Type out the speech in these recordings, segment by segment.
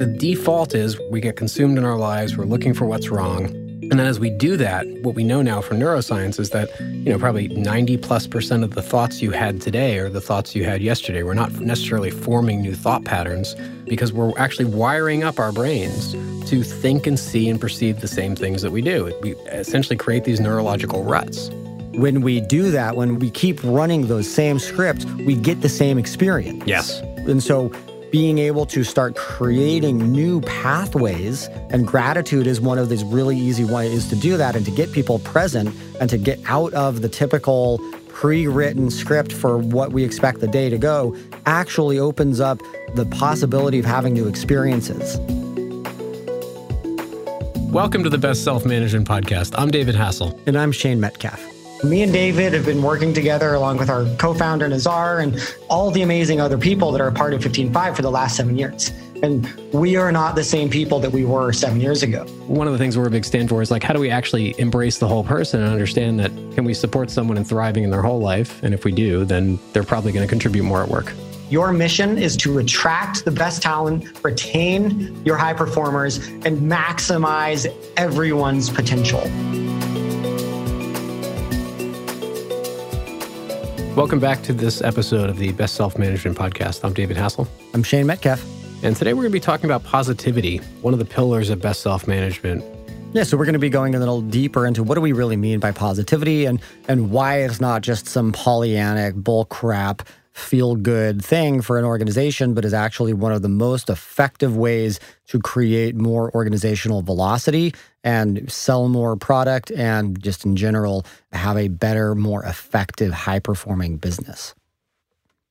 The default is we get consumed in our lives, we're looking for what's wrong. And then as we do that, what we know now from neuroscience is that, you know, probably 90 plus percent of the thoughts you had today are the thoughts you had yesterday. We're not necessarily forming new thought patterns because we're actually wiring up our brains to think and see and perceive the same things that we do. We essentially create these neurological ruts. When we do that, when we keep running those same scripts, we get the same experience. Yes. And so being able to start creating new pathways and gratitude is one of these really easy ways to do that and to get people present and to get out of the typical pre-written script for what we expect the day to go actually opens up the possibility of having new experiences. Welcome to the Best Self Management Podcast. I'm David Hassel. And I'm Shane Metcalf. Me and David have been working together along with our co-founder Nazar and all the amazing other people that are a part of 15Five for the last seven years. And we are not the same people that we were seven years ago. One of the things we're a big stand for is like, how do we actually embrace the whole person and understand that can we support someone in thriving in their whole life? And if we do, then they're probably going to contribute more at work. Your mission is to attract the best talent, retain your high performers, and maximize everyone's potential. Welcome back to this episode of the Best Self Management Podcast. I'm David Hassel. I'm Shane Metcalf. And today we're going to be talking about positivity, one of the pillars of best self management. Yeah, so we're going to be going a little deeper into what do we really mean by positivity and and why it's not just some Pollyannic bull crap feel good thing for an organization, but is actually one of the most effective ways to create more organizational velocity and sell more product and just in general have a better, more effective, high performing business.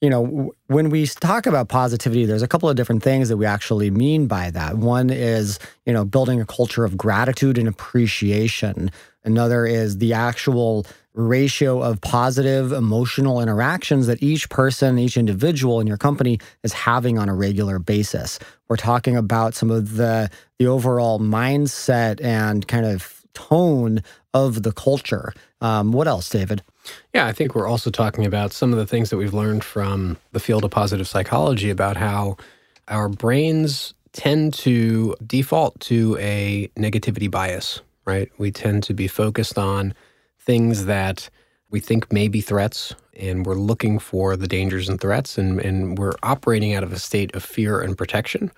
You know, when we talk about positivity, there's a couple of different things that we actually mean by that. One is, you know, building a culture of gratitude and appreciation. Another is the actual ratio of positive emotional interactions that each person, each individual in your company is having on a regular basis. We're talking about some of the the overall mindset and kind of tone of the culture. Um, what else, David? Yeah, I think we're also talking about some of the things that we've learned from the field of positive psychology about how our brains tend to default to a negativity bias, right? We tend to be focused on things that we think may be threats and we're looking for the dangers and threats and, and we're operating out of a state of fear and protection.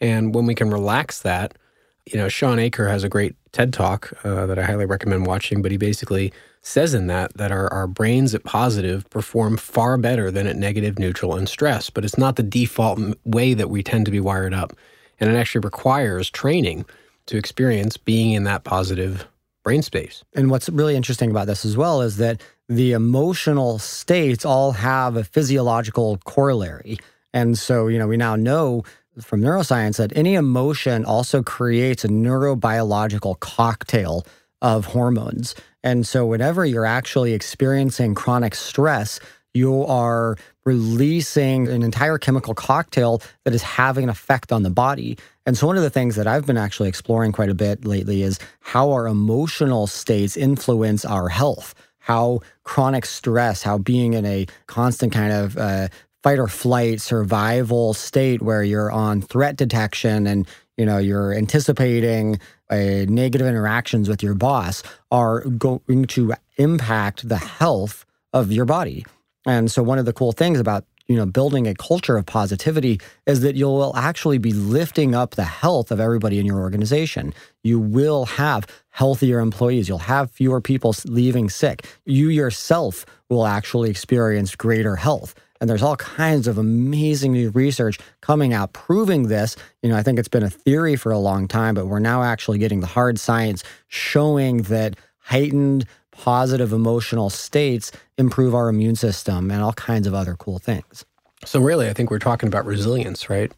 And when we can relax that, you know, Shawn Achor has a great TED talk uh, that I highly recommend watching, but he basically says in that that our, our brains at positive perform far better than at negative, neutral, and stress. But it's not the default way that we tend to be wired up. And it actually requires training to experience being in that positive brain space. And what's really interesting about this as well is that the emotional states all have a physiological corollary. And so, you know, we now know from neuroscience that any emotion also creates a neurobiological cocktail of hormones. And so, whenever you're actually experiencing chronic stress, you are releasing an entire chemical cocktail that is having an effect on the body. And so, one of the things that I've been actually exploring quite a bit lately is how our emotional states influence our health, how chronic stress, how being in a constant kind of uh, fight or flight survival state where you're on threat detection and you know you're anticipating uh, negative interactions with your boss are going to impact the health of your body and so one of the cool things about you know building a culture of positivity is that you will actually be lifting up the health of everybody in your organization. You will have healthier employees. You'll have fewer people leaving sick. You yourself will actually experience greater health. And there's all kinds of amazing new research coming out proving this. You know, I think it's been a theory for a long time, but we're now actually getting the hard science showing that heightened positive emotional states improve our immune system and all kinds of other cool things. So, really, I think we're talking about resilience, right?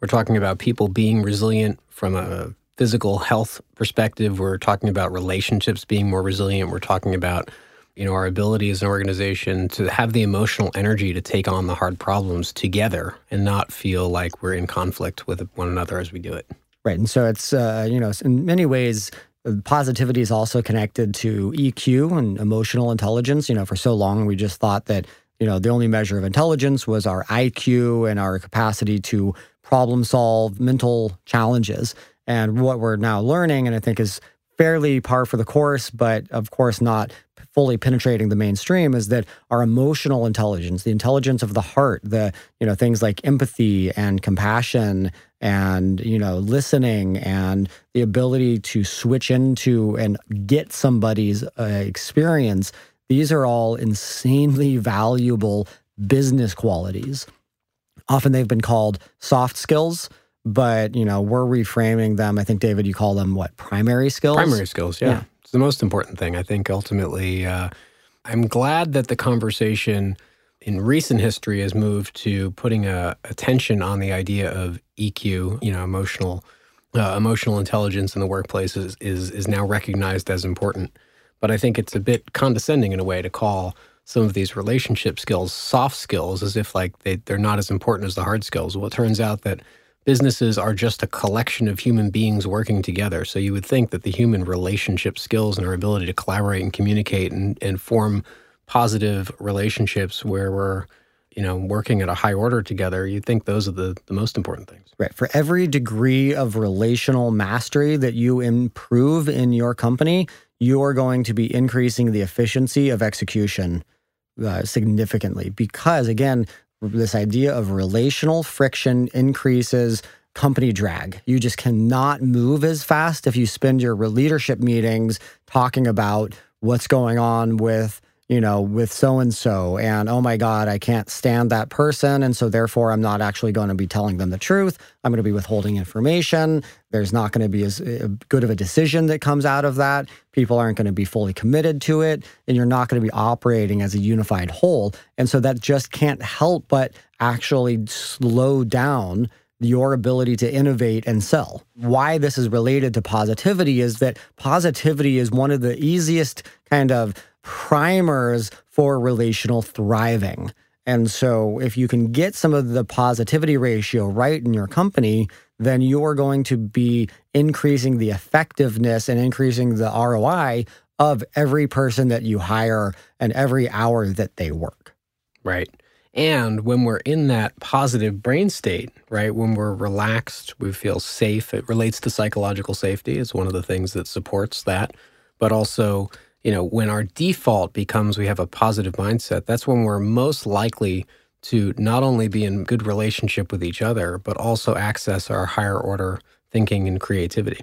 We're talking about people being resilient from a physical health perspective. We're talking about relationships being more resilient. We're talking about you know our ability as an organization to have the emotional energy to take on the hard problems together and not feel like we're in conflict with one another as we do it. Right, and so it's uh, you know in many ways Positivity is also connected to EQ and emotional intelligence. You know, for so long we just thought that, you know, the only measure of intelligence was our IQ and our capacity to problem solve mental challenges. And what we're now learning, and I think is fairly par for the course, but of course not fully penetrating the mainstream is that our emotional intelligence, the intelligence of the heart, the you know things like empathy and compassion and you know listening and the ability to switch into and get somebody's uh, experience these are all insanely valuable business qualities. Often they've been called soft skills but you know we're reframing them. I think david you call them what? Primary skills? Primary skills yeah, yeah. The most important thing i think ultimately uh, i'm glad that the conversation in recent history has moved to putting a attention on the idea of EQ, you know, emotional uh, emotional intelligence in the workplace is, is is now recognized as important. But I think it's a bit condescending in a way to call some of these relationship skills soft skills as if like they, they're not as important as the hard skills. Well, it turns out that businesses are just a collection of human beings working together. So you would think that the human relationship skills and our ability to collaborate and communicate and, and form positive relationships where we're you know working at a high order together you think those are the, the most important things. Right. For every degree of relational mastery that you improve in your company you're going to be increasing the efficiency of execution uh, significantly. Because again this idea of relational friction increases company drag. You just cannot move as fast if you spend your leadership meetings talking about what's going on with you know, with so and so, and oh my God, I can't stand that person. And so therefore, I'm not actually going to be telling them the truth. I'm going to be withholding information. There's not going to be as uh, good of a decision that comes out of that. People aren't going to be fully committed to it, and you're not going to be operating as a unified whole. And so that just can't help but actually slow down your ability to innovate and sell. Why this is related to positivity is that positivity is one of the easiest kind of primers for relational thriving. And so, if you can get some of the positivity ratio right in your company, then you're going to be increasing the effectiveness and increasing the ROI of every person that you hire and every hour that they work. Right. And when we're in that positive brain state, right, when we're relaxed, we feel safe. It relates to psychological safety. It's one of the things that supports that. But also, you know, when our default becomes we have a positive mindset, that's when we're most likely to not only be in good relationship with each other, but also access our higher order thinking and creativity.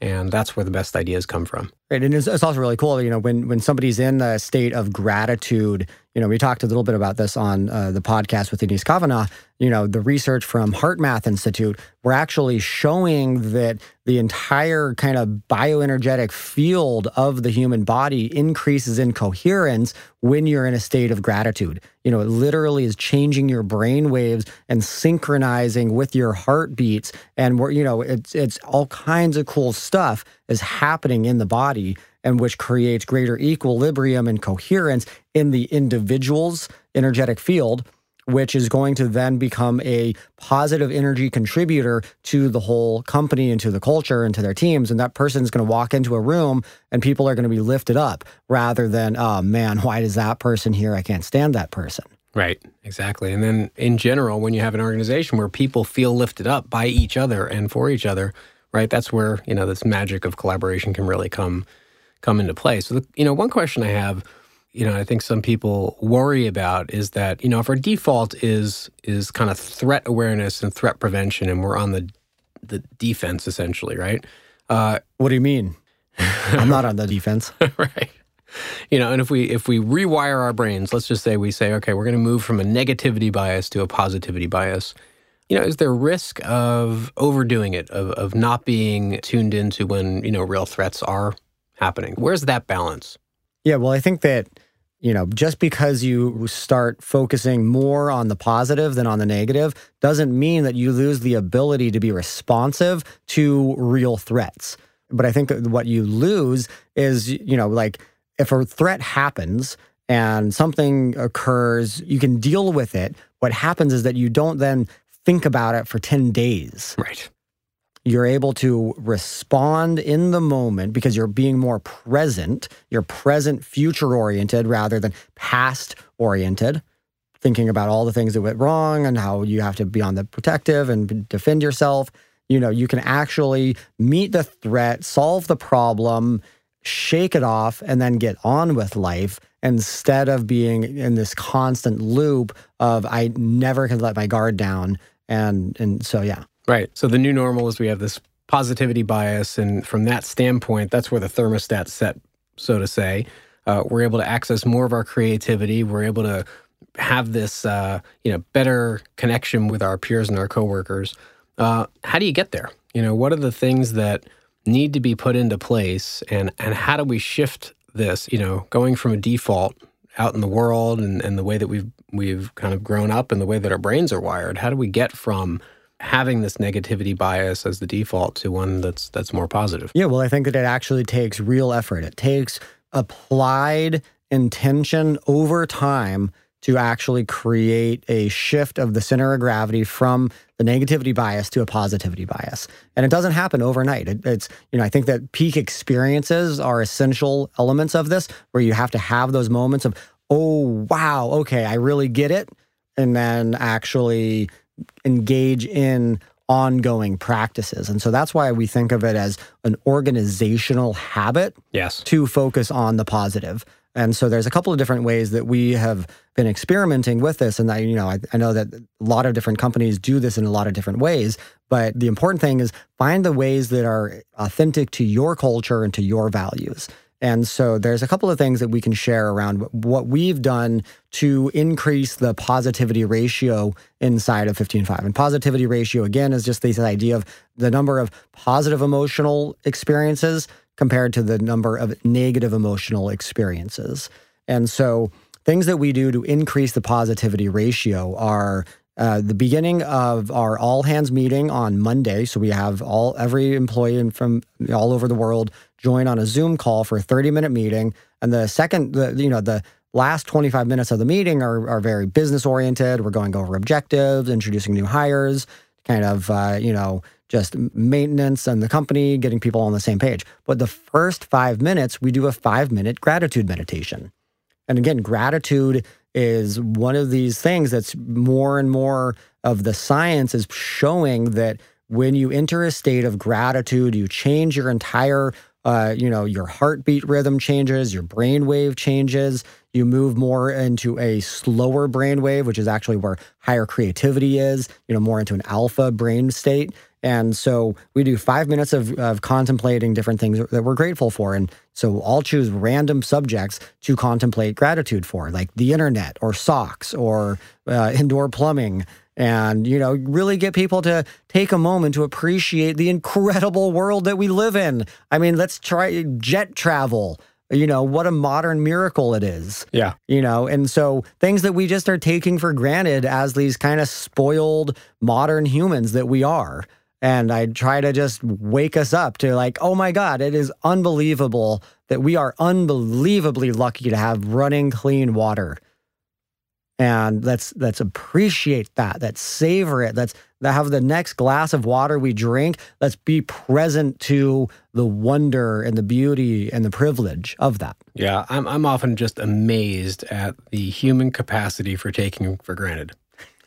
And that's where the best ideas come from. Right. And it's, it's also really cool, you know, when, when somebody's in a state of gratitude, you know, we talked a little bit about this on uh, the podcast with Denise Kavanagh, you know, the research from HeartMath Institute, we're actually showing that the entire kind of bioenergetic field of the human body increases in coherence when you're in a state of gratitude. You know, it literally is changing your brain waves and synchronizing with your heartbeats. And we're, you know, it's it's all kinds of cool stuff is happening in the body and which creates greater equilibrium and coherence in the individual's energetic field which is going to then become a positive energy contributor to the whole company and to the culture and to their teams. And that person is going to walk into a room and people are going to be lifted up rather than, oh man, why does that person here? I can't stand that person. Right, exactly. And then in general, when you have an organization where people feel lifted up by each other and for each other, right, that's where, you know, this magic of collaboration can really come come into play. So, the, you know, one question I have you know, I think some people worry about is that, you know, if our default is is kind of threat awareness and threat prevention and we're on the the defense essentially, right? Uh, what do you mean? I'm not on the defense. right. You know, and if we if we rewire our brains, let's just say we say, okay, we're going to move from a negativity bias to a positivity bias. You know, is there risk of overdoing it, of of not being tuned into when, you know, real threats are happening? Where's that balance? Yeah, well, I think that you know, just because you start focusing more on the positive than on the negative doesn't mean that you lose the ability to be responsive to real threats. But I think what you lose is, you know, like if a threat happens and something occurs, you can deal with it. What happens is that you don't then think about it for 10 days. Right you're able to respond in the moment because you're being more present. You're present, future oriented rather than past oriented. thinking about all the things that went wrong and how you have to be on the protective and defend yourself. You know, you can actually meet the threat, solve the problem, shake it off, and then get on with life instead of being in this constant loop of I never can let my guard down. And and so yeah. Right. So the new normal is we have this positivity bias, and from that standpoint, that's where the thermostat set, so to say. Uh, we're able to access more of our creativity. We're able to have this, uh, you know, better connection with our peers and our coworkers. Uh, how do you get there? You know, what are the things that need to be put into place, and and how do we shift this? You know, going from a default out in the world and, and the way that we've we've kind of grown up and the way that our brains are wired. How do we get from having this negativity bias as the default to one that's that's more positive? Yeah, well, I think that it actually takes real effort. It takes applied intention over time to actually create a shift of the center of gravity from the negativity bias to a positivity bias. And it doesn't happen overnight. It, it's, you know, I think that peak experiences are essential elements of this where you have to have those moments of, oh, wow, okay, I really get it. And then actually engage in ongoing practices. And so that's why we think of it as an organizational habit yes. to focus on the positive. And so there's a couple of different ways that we have been experimenting with this. And I, you know, I, I, know that a lot of different companies do this in a lot of different ways. But the important thing is find the ways that are authentic to your culture and to your values. And so there's a couple of things that we can share around what we've done to increase the positivity ratio inside of 15Five. And positivity ratio, again, is just this idea of the number of positive emotional experiences compared to the number of negative emotional experiences. And so things that we do to increase the positivity ratio are uh, the beginning of our all hands meeting on Monday. So we have all every employee from all over the world join on a Zoom call for a 30 minute meeting. And the second, the, you know, the last 25 minutes of the meeting are, are very business oriented. We're going over objectives, introducing new hires, kind of, uh, you know, just maintenance and the company, getting people on the same page. But the first five minutes, we do a five minute gratitude meditation. And again, gratitude is one of these things that's more and more of the science is showing that when you enter a state of gratitude, you change your entire, uh, you know, your heartbeat rhythm changes, your brain wave changes. You move more into a slower brain wave, which is actually where higher creativity is, you know, more into an alpha brain state. And so we do five minutes of, of contemplating different things that we're grateful for. And so I'll choose random subjects to contemplate gratitude for, like the internet or socks or uh, indoor plumbing. And, you know, really get people to take a moment to appreciate the incredible world that we live in. I mean, let's try jet travel you know what a modern miracle it is yeah you know and so things that we just are taking for granted as these kind of spoiled modern humans that we are and I try to just wake us up to like, oh my God, it is unbelievable that we are unbelievably lucky to have running clean water. And let's let's appreciate that. Let's savor it. Let's have the next glass of water we drink. Let's be present to the wonder and the beauty and the privilege of that. Yeah, I'm I'm often just amazed at the human capacity for taking for granted.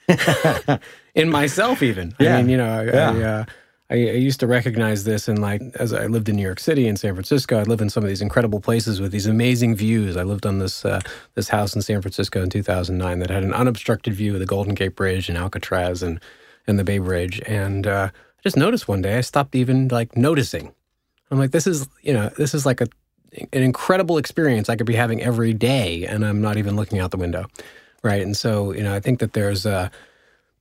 in myself, even. Yeah. I mean, you know, yeah. I, uh, I, I, used to recognize this in like as I lived in New York City and San Francisco. I lived in some of these incredible places with these amazing views. I lived on this uh, this house in San Francisco in 2009 that had an unobstructed view of the Golden Gate Bridge and Alcatraz and and the Bay Bridge. And uh, I just noticed one day I stopped even like noticing. I'm like, this is you know, this is like a an incredible experience I could be having every day, and I'm not even looking out the window right? And so, you know, I think that there's a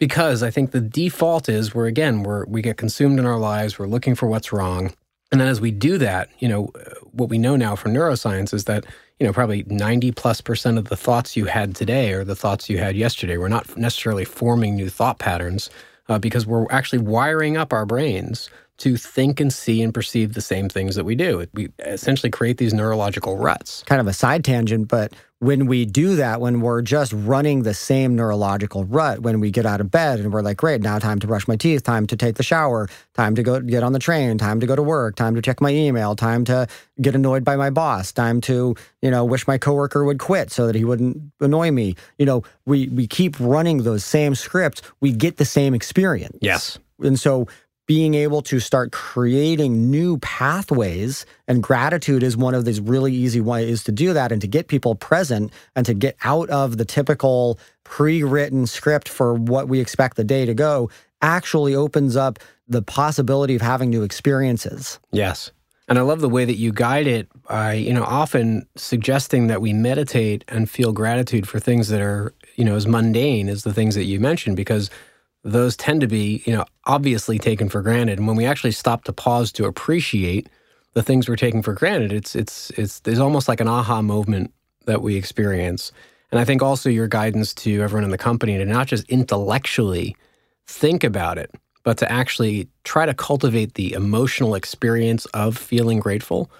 because I think the default is we're again we're we get consumed in our lives. We're looking for what's wrong, and then as we do that, you know, what we know now from neuroscience is that you know probably ninety plus percent of the thoughts you had today are the thoughts you had yesterday. We're not necessarily forming new thought patterns uh, because we're actually wiring up our brains to think and see and perceive the same things that we do. We essentially create these neurological ruts. Kind of a side tangent, but when we do that, when we're just running the same neurological rut, when we get out of bed and we're like, great, now time to brush my teeth, time to take the shower, time to go get on the train, time to go to work, time to check my email, time to get annoyed by my boss, time to, you know, wish my coworker would quit so that he wouldn't annoy me. You know, we we keep running those same scripts, we get the same experience. Yes. And so being able to start creating new pathways and gratitude is one of these really easy ways to do that and to get people present and to get out of the typical pre-written script for what we expect the day to go actually opens up the possibility of having new experiences. Yes. And I love the way that you guide it by, you know, often suggesting that we meditate and feel gratitude for things that are, you know, as mundane as the things that you mentioned because those tend to be, you know, obviously taken for granted. And when we actually stop to pause to appreciate the things we're taking for granted, it's it's it's there's almost like an aha moment that we experience. And I think also your guidance to everyone in the company to not just intellectually think about it, but to actually try to cultivate the emotional experience of feeling grateful,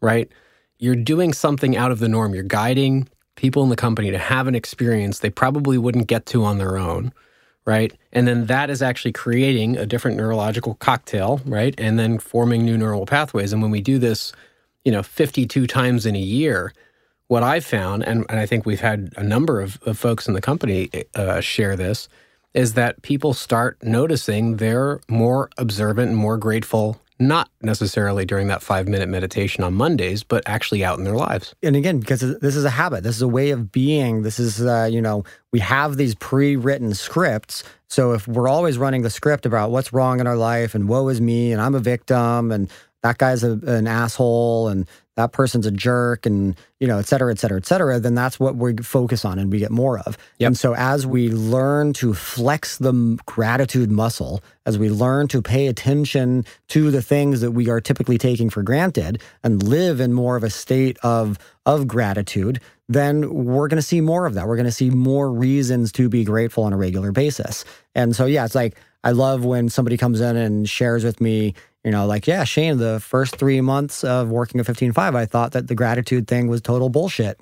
right? You're doing something out of the norm. You're guiding people in the company to have an experience they probably wouldn't get to on their own right? And then that is actually creating a different neurological cocktail, right? And then forming new neural pathways. And when we do this, you know, 52 times in a year, what I've found, and, and I think we've had a number of, of folks in the company uh, share this, is that people start noticing they're more observant and more grateful not necessarily during that five minute meditation on Mondays, but actually out in their lives. And again, because this is a habit, this is a way of being. This is, uh, you know, we have these pre written scripts. So if we're always running the script about what's wrong in our life and woe is me and I'm a victim and that guy's a, an asshole and that person's a jerk and you know et cetera et cetera et cetera then that's what we focus on and we get more of. Yep. and so as we learn to flex the gratitude muscle as we learn to pay attention to the things that we are typically taking for granted and live in more of a state of of gratitude then we're going to see more of that. We're going to see more reasons to be grateful on a regular basis. And so yeah it's like i love when somebody comes in and shares with me you know, like, yeah, Shane, the first three months of working at 15Five, I thought that the gratitude thing was total bullshit.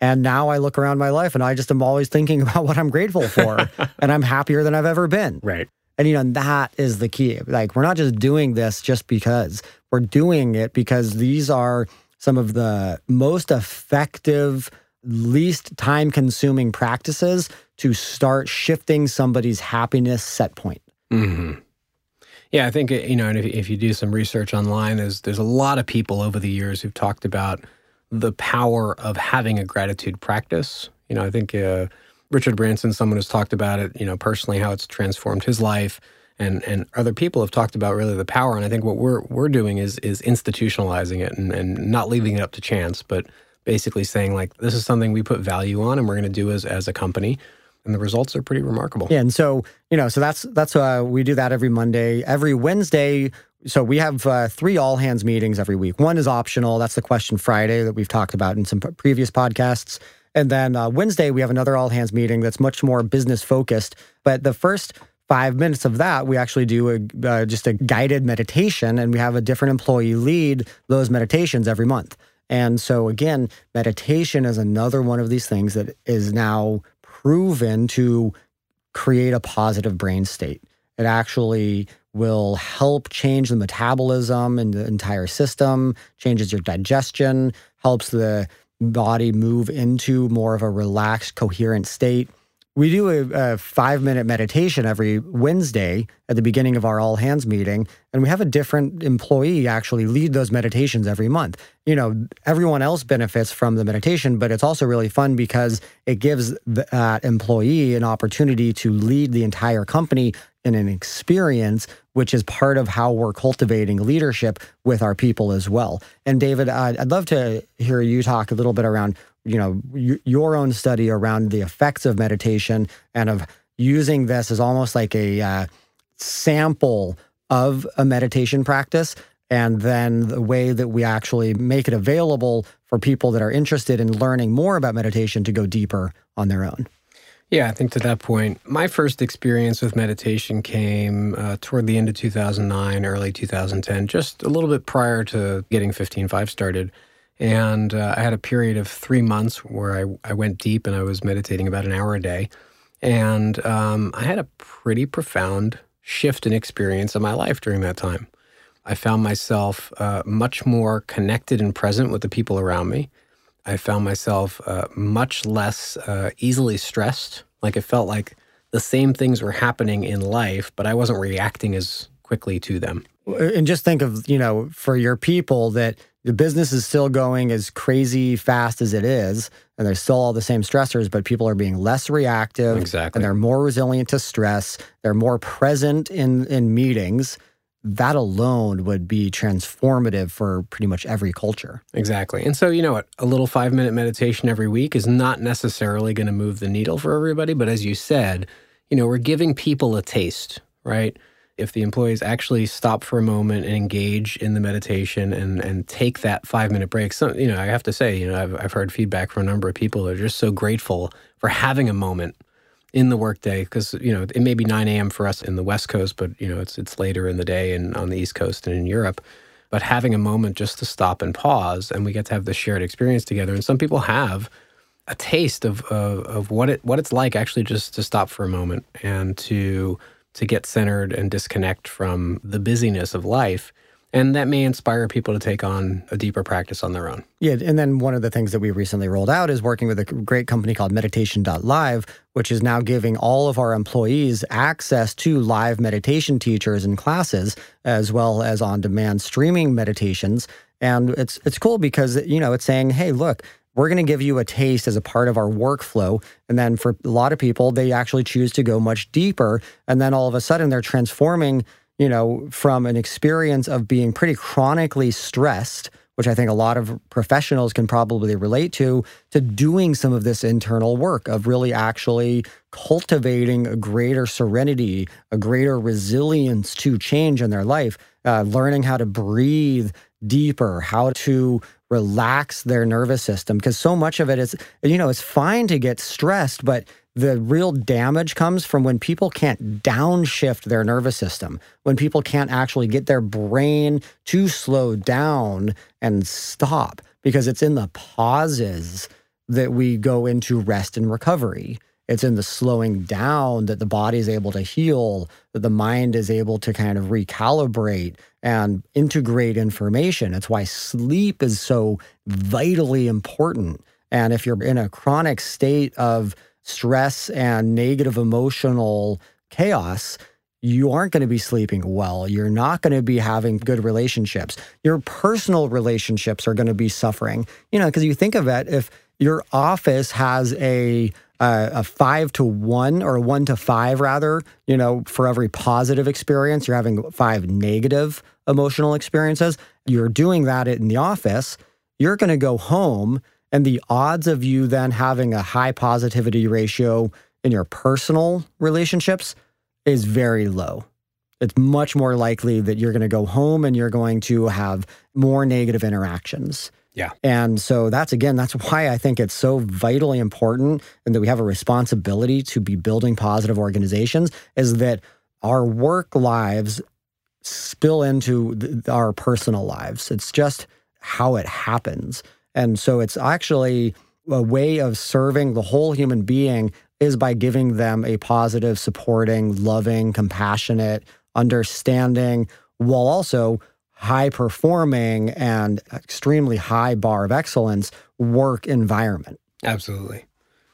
And now I look around my life and I just am always thinking about what I'm grateful for. and I'm happier than I've ever been. Right. And, you know, that is the key. Like, we're not just doing this just because, we're doing it because these are some of the most effective, least time consuming practices to start shifting somebody's happiness set point. Mm-hmm. Yeah, I think uh, you know, and if, if you do some research online, there's there's a lot of people over the years who've talked about the power of having a gratitude practice. You know, I think uh, Richard Branson, someone who's talked about it, you know, personally how it's transformed his life, and and other people have talked about really the power. And I think what we're we're doing is is institutionalizing it and, and not leaving it up to chance, but basically saying like this is something we put value on, and we're going to do as as a company and the results are pretty remarkable. Yeah, and so you know, so that's that's uh, we do that every Monday, every Wednesday. So we have uh, three all hands meetings every week. One is optional. That's the question Friday that we've talked about in some previous podcasts. And then uh, Wednesday we have another all hands meeting that's much more business focused. But the first five minutes of that, we actually do a, uh, just a guided meditation, and we have a different employee lead those meditations every month. And so again, meditation is another one of these things that is now proven to create a positive brain state. It actually will help change the metabolism in the entire system, changes your digestion, helps the body move into more of a relaxed, coherent state. We do a, a five minute meditation every Wednesday at the beginning of our all hands meeting, and we have a different employee actually lead those meditations every month. You know, everyone else benefits from the meditation, but it's also really fun because it gives that employee an opportunity to lead the entire company in an experience, which is part of how we're cultivating leadership with our people as well. And David, I'd love to hear you talk a little bit around you know your own study around the effects of meditation and of using this as almost like a uh, sample of a meditation practice and then the way that we actually make it available for people that are interested in learning more about meditation to go deeper on their own yeah, I think to that point, my first experience with meditation came uh, toward the end of 2009, early 2010, just a little bit prior to getting 15Five started. And uh, I had a period of three months where I, I went deep and I was meditating about an hour a day. And um, I had a pretty profound shift in experience in my life during that time. I found myself uh, much more connected and present with the people around me. I found myself uh, much less uh, easily stressed. Like it felt like the same things were happening in life, but I wasn't reacting as quickly to them. And just think of, you know, for your people that the business is still going as crazy fast as it is, and there's still all the same stressors, but people are being less reactive. Exactly. And they're more resilient to stress. They're more present in, in meetings. That alone would be transformative for pretty much every culture. Exactly. And so, you know what? A little five minute meditation every week is not necessarily going to move the needle for everybody. But as you said, you know, we're giving people a taste, right? If the employees actually stop for a moment and engage in the meditation and and take that five minute break. Some you know i have to say you know I've, I've heard feedback from a number of people that are just so grateful for having a moment in the workday because you know it may be 9 a.m for us in the west coast but you know it's it's later in the day and on the east coast and in europe. But having a moment just to stop and pause and we get to have the shared experience together and some people have a taste of, of, of what it what it's like actually just to stop for a moment and to to get centered and disconnect from the busyness of life. And that may inspire people to take on a deeper practice on their own. Yeah. And then one of the things that we recently rolled out is working with a great company called Meditation.live, which is now giving all of our employees access to live meditation teachers and classes, as well as on demand streaming meditations. And it's it's cool because you know it's saying, hey, look, we're going to give you a taste as a part of our workflow. And then for a lot of people, they actually choose to go much deeper. And then all of a sudden, they're transforming, you know, from an experience of being pretty chronically stressed, which I think a lot of professionals can probably relate to, to doing some of this internal work of really actually cultivating a greater serenity, a greater resilience to change in their life, uh, learning how to breathe deeper, how to relax their nervous system because so much of it is you know it's fine to get stressed but the real damage comes from when people can't downshift their nervous system when people can't actually get their brain to slow down and stop because it's in the pauses that we go into rest and recovery it's in the slowing down that the body is able to heal, that the mind is able to kind of recalibrate and integrate information. It's why sleep is so vitally important. And if you're in a chronic state of stress and negative emotional chaos, you aren't going to be sleeping well. You're not going to be having good relationships. Your personal relationships are going to be suffering. You know, because you think of it, if your office has a uh, a five to one or a one to five rather you know for every positive experience you're having five negative emotional experiences. You're doing that in the office. You're going to go home and the odds of you then having a high positivity ratio in your personal relationships is very low. It's much more likely that you're going to go home and you're going to have more negative interactions yeah. And so that's again, that's why I think it's so vitally important and that we have a responsibility to be building positive organizations is that our work lives spill into th- our personal lives. It's just how it happens. And so it's actually a way of serving the whole human being is by giving them a positive, supporting, loving, compassionate, understanding, while also high performing and extremely high bar of excellence work environment. Absolutely.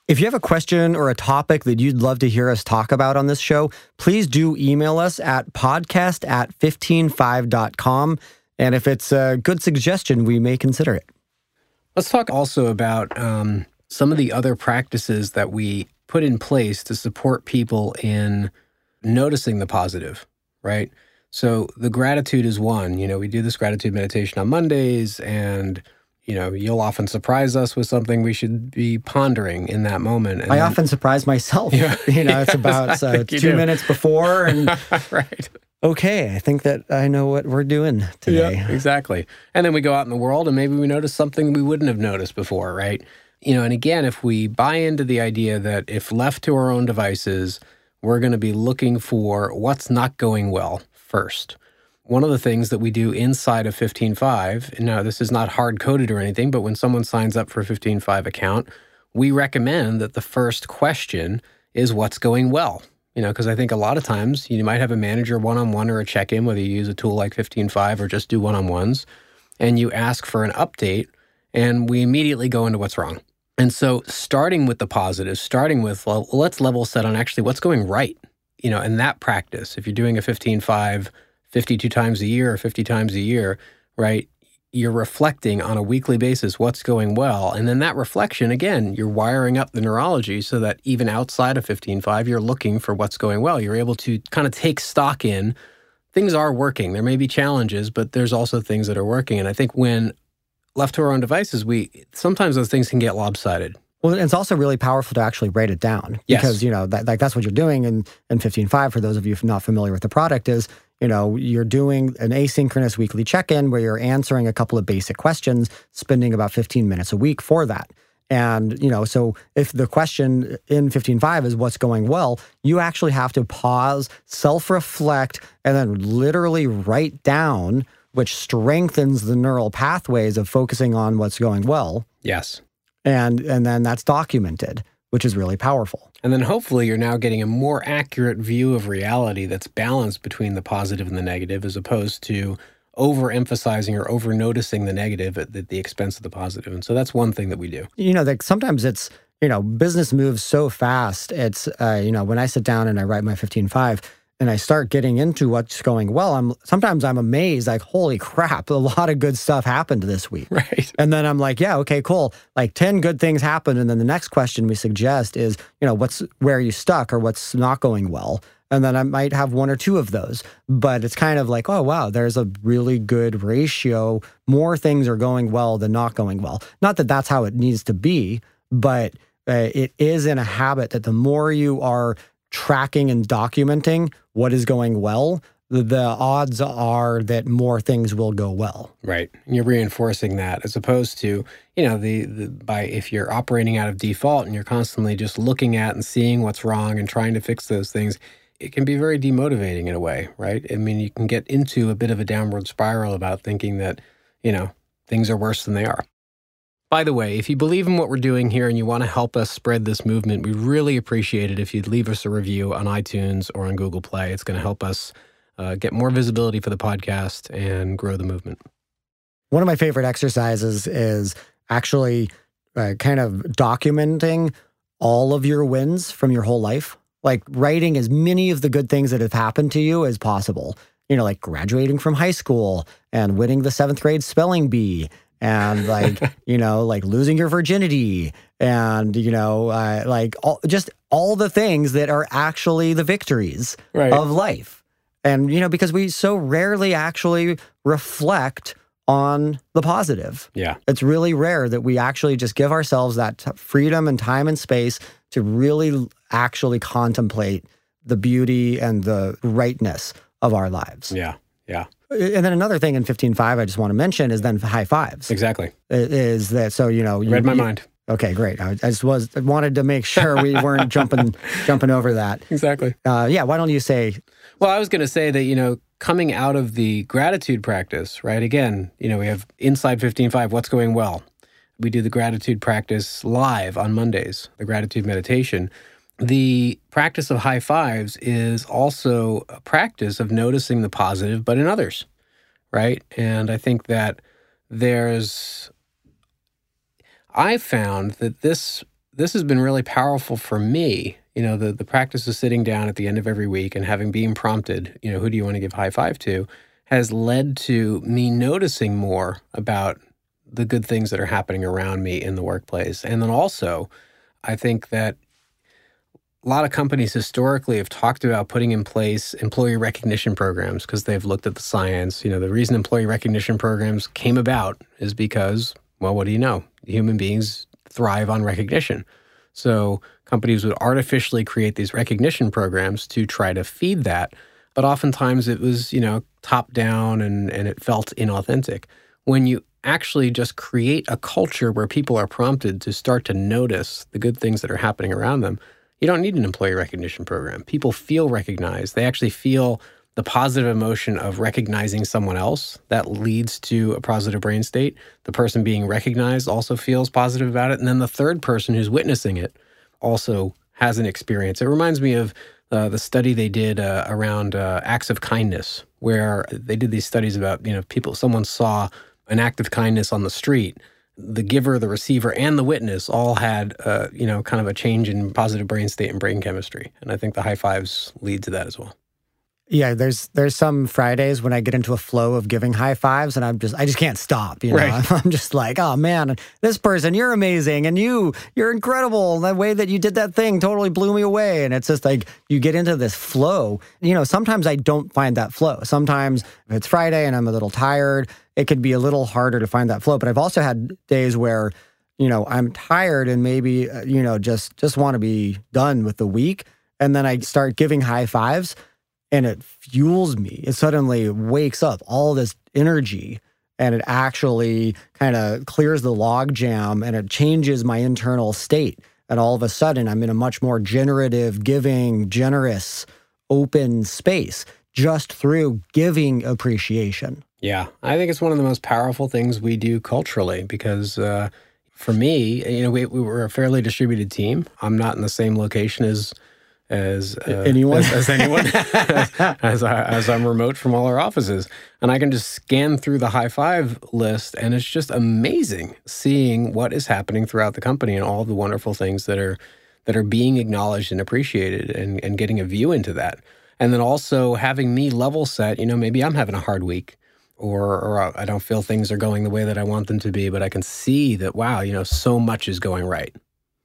If you have a question or a topic that you'd love to hear us talk about on this show, please do email us at podcast at 15Five.com. And if it's a good suggestion, we may consider it. Let's talk also about um, some of the other practices that we put in place to support people in noticing the positive, right? So the gratitude is one. You know, we do this gratitude meditation on Mondays, and you know, you'll often surprise us with something we should be pondering in that moment. And I then, often surprise myself. Yeah, you know, it's about uh, two do. minutes before, and right. Okay, I think that I know what we're doing today. Yeah, exactly. And then we go out in the world, and maybe we notice something we wouldn't have noticed before, right? You know, and again, if we buy into the idea that if left to our own devices, we're going to be looking for what's not going well first. one of the things that we do inside of 15Five, now this is not hard coded or anything, but when someone signs up for a 15Five account, we recommend that the first question is what's going well. You know, because I think a lot of times you might have a manager one on one or a check in, whether you use a tool like 15Five or just do one on ones, and you ask for an update, and we immediately go into what's wrong. And so, starting with the positives, starting with, well, let's level set on actually what's going right, you know, and that practice. If you're doing a 15Five 52 times a year or 50 times a year, right? you're reflecting on a weekly basis what's going well. And then that reflection, again, you're wiring up the neurology so that even outside of 15Five, you're looking for what's going well. You're able to kind of take stock in things are working. There may be challenges, but there's also things that are working. And I think when left to our own devices, we sometimes those things can get lopsided. Well, it's also really powerful to actually write it down yes. because you know that like that's what you're doing in in 15Five for those of you not familiar with the product is you know, you're doing an asynchronous weekly check in where you're answering a couple of basic questions, spending about 15 minutes a week for that. And, you know, so if the question in 15Five is what's going well, you actually have to pause, self reflect, and then literally write down, which strengthens the neural pathways of focusing on what's going well. Yes. And, and then that's documented, which is really powerful. And then hopefully you're now getting a more accurate view of reality that's balanced between the positive and the negative, as opposed to overemphasizing or over noticing the negative at the, the expense of the positive. And so that's one thing that we do. You know, like sometimes it's, you know, business moves so fast. It's, uh, you know, when I sit down and I write my 15Five, and I start getting into what's going well, I'm sometimes I'm amazed, like, holy crap, a lot of good stuff happened this week. Right. And then I'm like, yeah, okay, cool. Like 10 good things happened. And then the next question we suggest is, you know, what's where are you stuck or what's not going well? And then I might have one or two of those. But it's kind of like, oh, wow, there's a really good ratio. More things are going well than not going well. Not that that's how it needs to be, but uh, it is in a habit that the more you are tracking and documenting what is going well, the odds are that more things will go well. Right. You're reinforcing that as opposed to, you know, the, the by if you're operating out of default and you're constantly just looking at and seeing what's wrong and trying to fix those things, it can be very demotivating in a way, right? I mean, you can get into a bit of a downward spiral about thinking that, you know, things are worse than they are. By the way, if you believe in what we're doing here and you want to help us spread this movement, we really appreciate it if you'd leave us a review on iTunes or on Google Play. It's going to help us uh, get more visibility for the podcast and grow the movement. One of my favorite exercises is actually uh, kind of documenting all of your wins from your whole life, like writing as many of the good things that have happened to you as possible. You know, like graduating from high school and winning the seventh grade spelling bee and like you know like losing your virginity and you know uh, like all, just all the things that are actually the victories right. of life. And you know because we so rarely actually reflect on the positive. Yeah. It's really rare that we actually just give ourselves that t- freedom and time and space to really actually contemplate the beauty and the rightness of our lives. Yeah. Yeah and then another thing in 15Five I just want to mention is then high fives. Exactly. Is that so, you know, you, read my you, mind. Okay, great. I, I just was wanted to make sure we weren't jumping jumping over that. Exactly. Uh, yeah, why don't you say Well, I was going to say that, you know, coming out of the gratitude practice, right? Again, you know, we have inside 15Five what's going well. We do the gratitude practice live on Mondays, the gratitude meditation the practice of high fives is also a practice of noticing the positive, but in others, right? And I think that there's, I found that this this has been really powerful for me. You know, the the practice of sitting down at the end of every week and having being prompted, you know, who do you want to give high five to, has led to me noticing more about the good things that are happening around me in the workplace, and then also. I think that a lot of companies historically have talked about putting in place employee recognition programs because they've looked at the science. You know, the reason employee recognition programs came about is because, well, what do you know? Human beings thrive on recognition. So companies would artificially create these recognition programs to try to feed that. But oftentimes it was, you know, top down and, and it felt inauthentic. When you actually just create a culture where people are prompted to start to notice the good things that are happening around them, you don't need an employee recognition program. People feel recognized. They actually feel the positive emotion of recognizing someone else that leads to a positive brain state. The person being recognized also feels positive about it. And then the third person who's witnessing it also has an experience. It reminds me of uh, the study they did uh, around uh, acts of kindness, where they did these studies about, you know, people, someone saw an act of kindness on the street. The giver, the receiver, and the witness all had, uh, you know, kind of a change in positive brain state and brain chemistry. And I think the high fives lead to that as well. Yeah, there's there's some Fridays when I get into a flow of giving high fives and I'm just I just can't stop. You know, right. I'm just like, oh man, this person, you're amazing, and you, you're incredible. The way that you did that thing totally blew me away. And it's just like you get into this flow. You know, sometimes I don't find that flow. Sometimes if it's Friday and I'm a little tired, it could be a little harder to find that flow. But I've also had days where, you know, I'm tired and maybe uh, you know just just want to be done with the week, and then I start giving high fives and it fuels me. It suddenly wakes up all this energy and it actually kind of clears the log jam and it changes my internal state. And all of a sudden, I'm in a much more generative, giving, generous, open space just through giving appreciation. Yeah, I think it's one of the most powerful things we do culturally because uh, for me, you know, we, we were a fairly distributed team. I'm not in the same location as as uh, anyone as, as anyone as, I, as I'm remote from all our offices, and I can just scan through the high five list, and it's just amazing seeing what is happening throughout the company and all the wonderful things that are that are being acknowledged and appreciated, and and getting a view into that, and then also having me level set. You know, maybe I'm having a hard week. Or, or I don't feel things are going the way that I want them to be, but I can see that, wow, you know, so much is going right.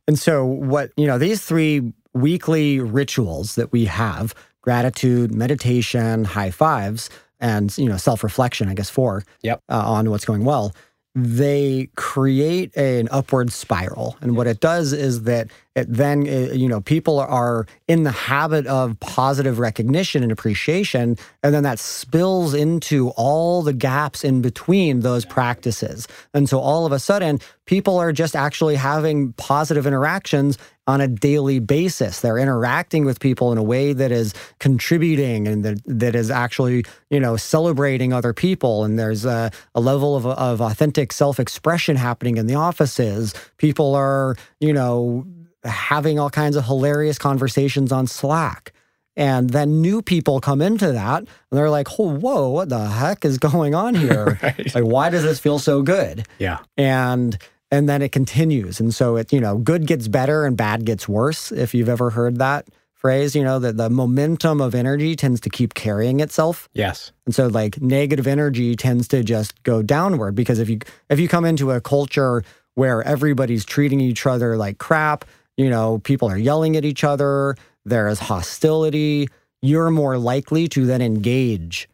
And so, what, you know, these three weekly rituals that we have gratitude, meditation, high fives, and you know self-reflection i guess four yep. Uh, on what's going well they create an upward spiral and what it does is that then uh, you know people are in the habit of positive recognition and appreciation and then that spills into all the gaps in between those practices. And so all of a sudden people are just actually having positive interactions on a daily basis. They're interacting with people in a way that is contributing and that, that is actually you know celebrating other people. And there's a, a level of, of authentic self-expression happening in the offices. People are you know having all kinds of hilarious conversations on Slack. And then new people come into that and they're like, oh, whoa, what the heck is going on here? right. Like, why does this feel so good? Yeah. And and then it continues. And so it, you know, good gets better and bad gets worse. If you've ever heard that phrase, you know, that the momentum of energy tends to keep carrying itself. Yes. And so like negative energy tends to just go downward because if you if you come into a culture where everybody's treating each other like crap, you know, people are yelling at each other, there is hostility, you're more likely to then engage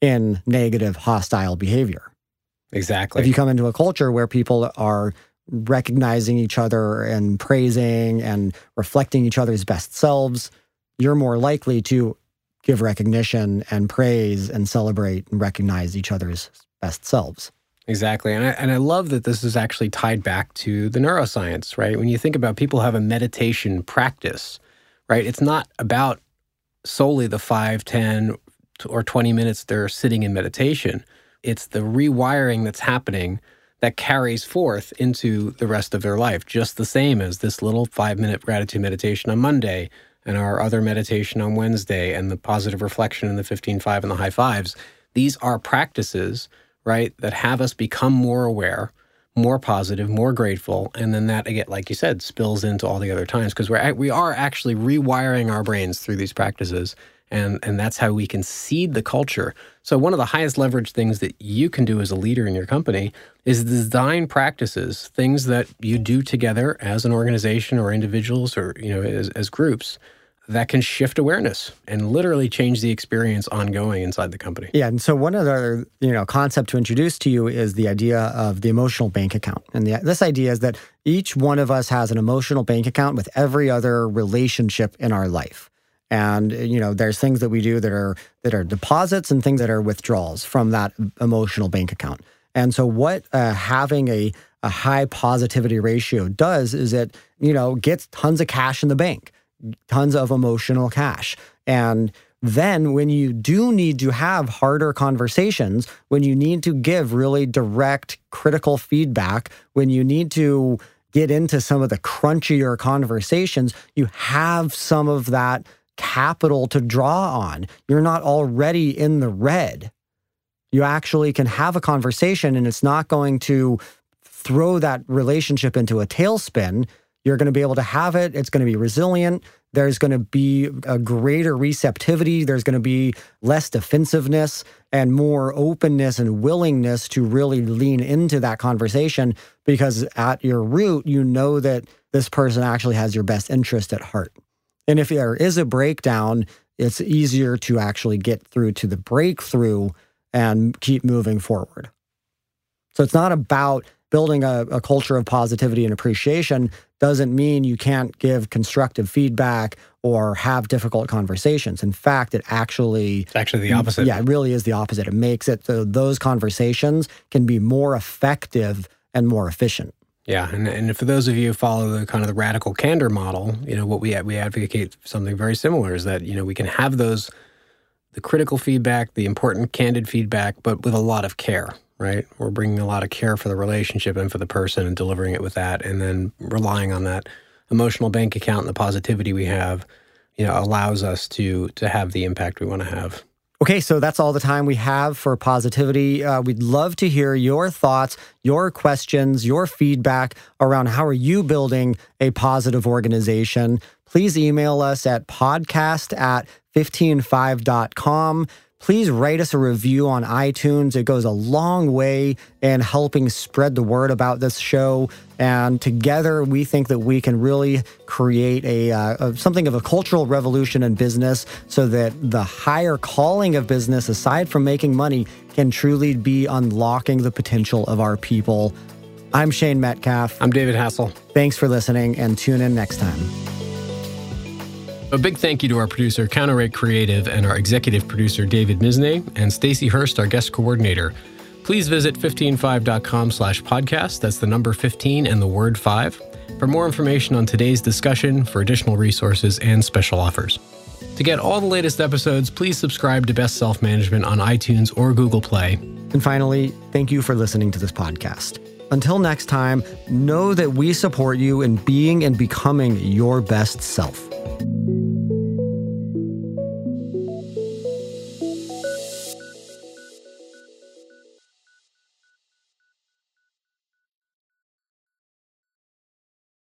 in negative, hostile behavior. Exactly. If you come into a culture where people are recognizing each other and praising and reflecting each other's best selves, you're more likely to give recognition and praise and celebrate and recognize each other's best selves. Exactly. And I, and I love that this is actually tied back to the neuroscience, right? When you think about people have a meditation practice, right? It's not about solely the 5, 10, or 20 minutes they're sitting in meditation. It's the rewiring that's happening that carries forth into the rest of their life, just the same as this little five minute gratitude meditation on Monday and our other meditation on Wednesday and the positive reflection and the 15Five and the high fives. These are practices right? That have us become more aware, more positive, more grateful, and then that again, like you said, spills into all the other times because we're we are actually rewiring our brains through these practices, and and that's how we can seed the culture. So one of the highest leverage things that you can do as a leader in your company is design practices, things that you do together as an organization or individuals or you know as, as groups that can shift awareness and literally change the experience ongoing inside the company. Yeah, and so one other you know concept to introduce to you is the idea of the emotional bank account. And the, this idea is that each one of us has an emotional bank account with every other relationship in our life. And you know, there's things that we do that are that are deposits and things that are withdrawals from that emotional bank account. And so, what uh, having a a high positivity ratio does is it you know gets tons of cash in the bank tons of emotional cash. And then when you do need to have harder conversations, when you need to give really direct critical feedback, when you need to get into some of the crunchier conversations, you have some of that capital to draw on. You're not already in the red. You actually can have a conversation and it's not going to throw that relationship into a tailspin. You're going to be able to have it. It's going to be resilient. There's going to be a greater receptivity. There's going to be less defensiveness and more openness and willingness to really lean into that conversation because at your root, you know that this person actually has your best interest at heart. And if there is a breakdown, it's easier to actually get through to the breakthrough and keep moving forward. So it's not about building a, a, culture of positivity and appreciation doesn't mean you can't give constructive feedback or have difficult conversations. In fact, it actually it's actually the opposite. Yeah, it really is the opposite. It makes it so those conversations can be more effective and more efficient. Yeah, and, and for those of you who follow the kind of the radical candor model, you know what we we advocate something very similar is that you know we can have those the critical feedback, the important candid feedback, but with a lot of care right? We're bringing a lot of care for the relationship and for the person and delivering it with that, and then relying on that emotional bank account and the positivity we have, you know, allows us to to have the impact we want to have. Okay, so that's all the time we have for positivity. Uh, we'd love to hear your thoughts, your questions, your feedback around how are you building a positive organization. Please email us at podcast at 15Five.com please write us a review on iTunes. It goes a long way in helping spread the word about this show. And together, we think that we can really create a, uh, a, something of a cultural revolution in business, so that the higher calling of business, aside from making money, can truly be unlocking the potential of our people. I'm Shane Metcalf. I'm David Hassell. Thanks for listening, and tune in next time. A big thank you to our producer, Counter Creative, and our executive producer, David Misney, and Stacy Hurst, our guest coordinator. Please visit 15Five.com slash podcast. That's the number 15 and the word 5 for more information on today's discussion, for additional resources, and special offers. To get all the latest episodes, please subscribe to Best Self Management on iTunes or Google Play. And finally, thank you for listening to this podcast. Until next time, know that we support you in being and becoming your best self you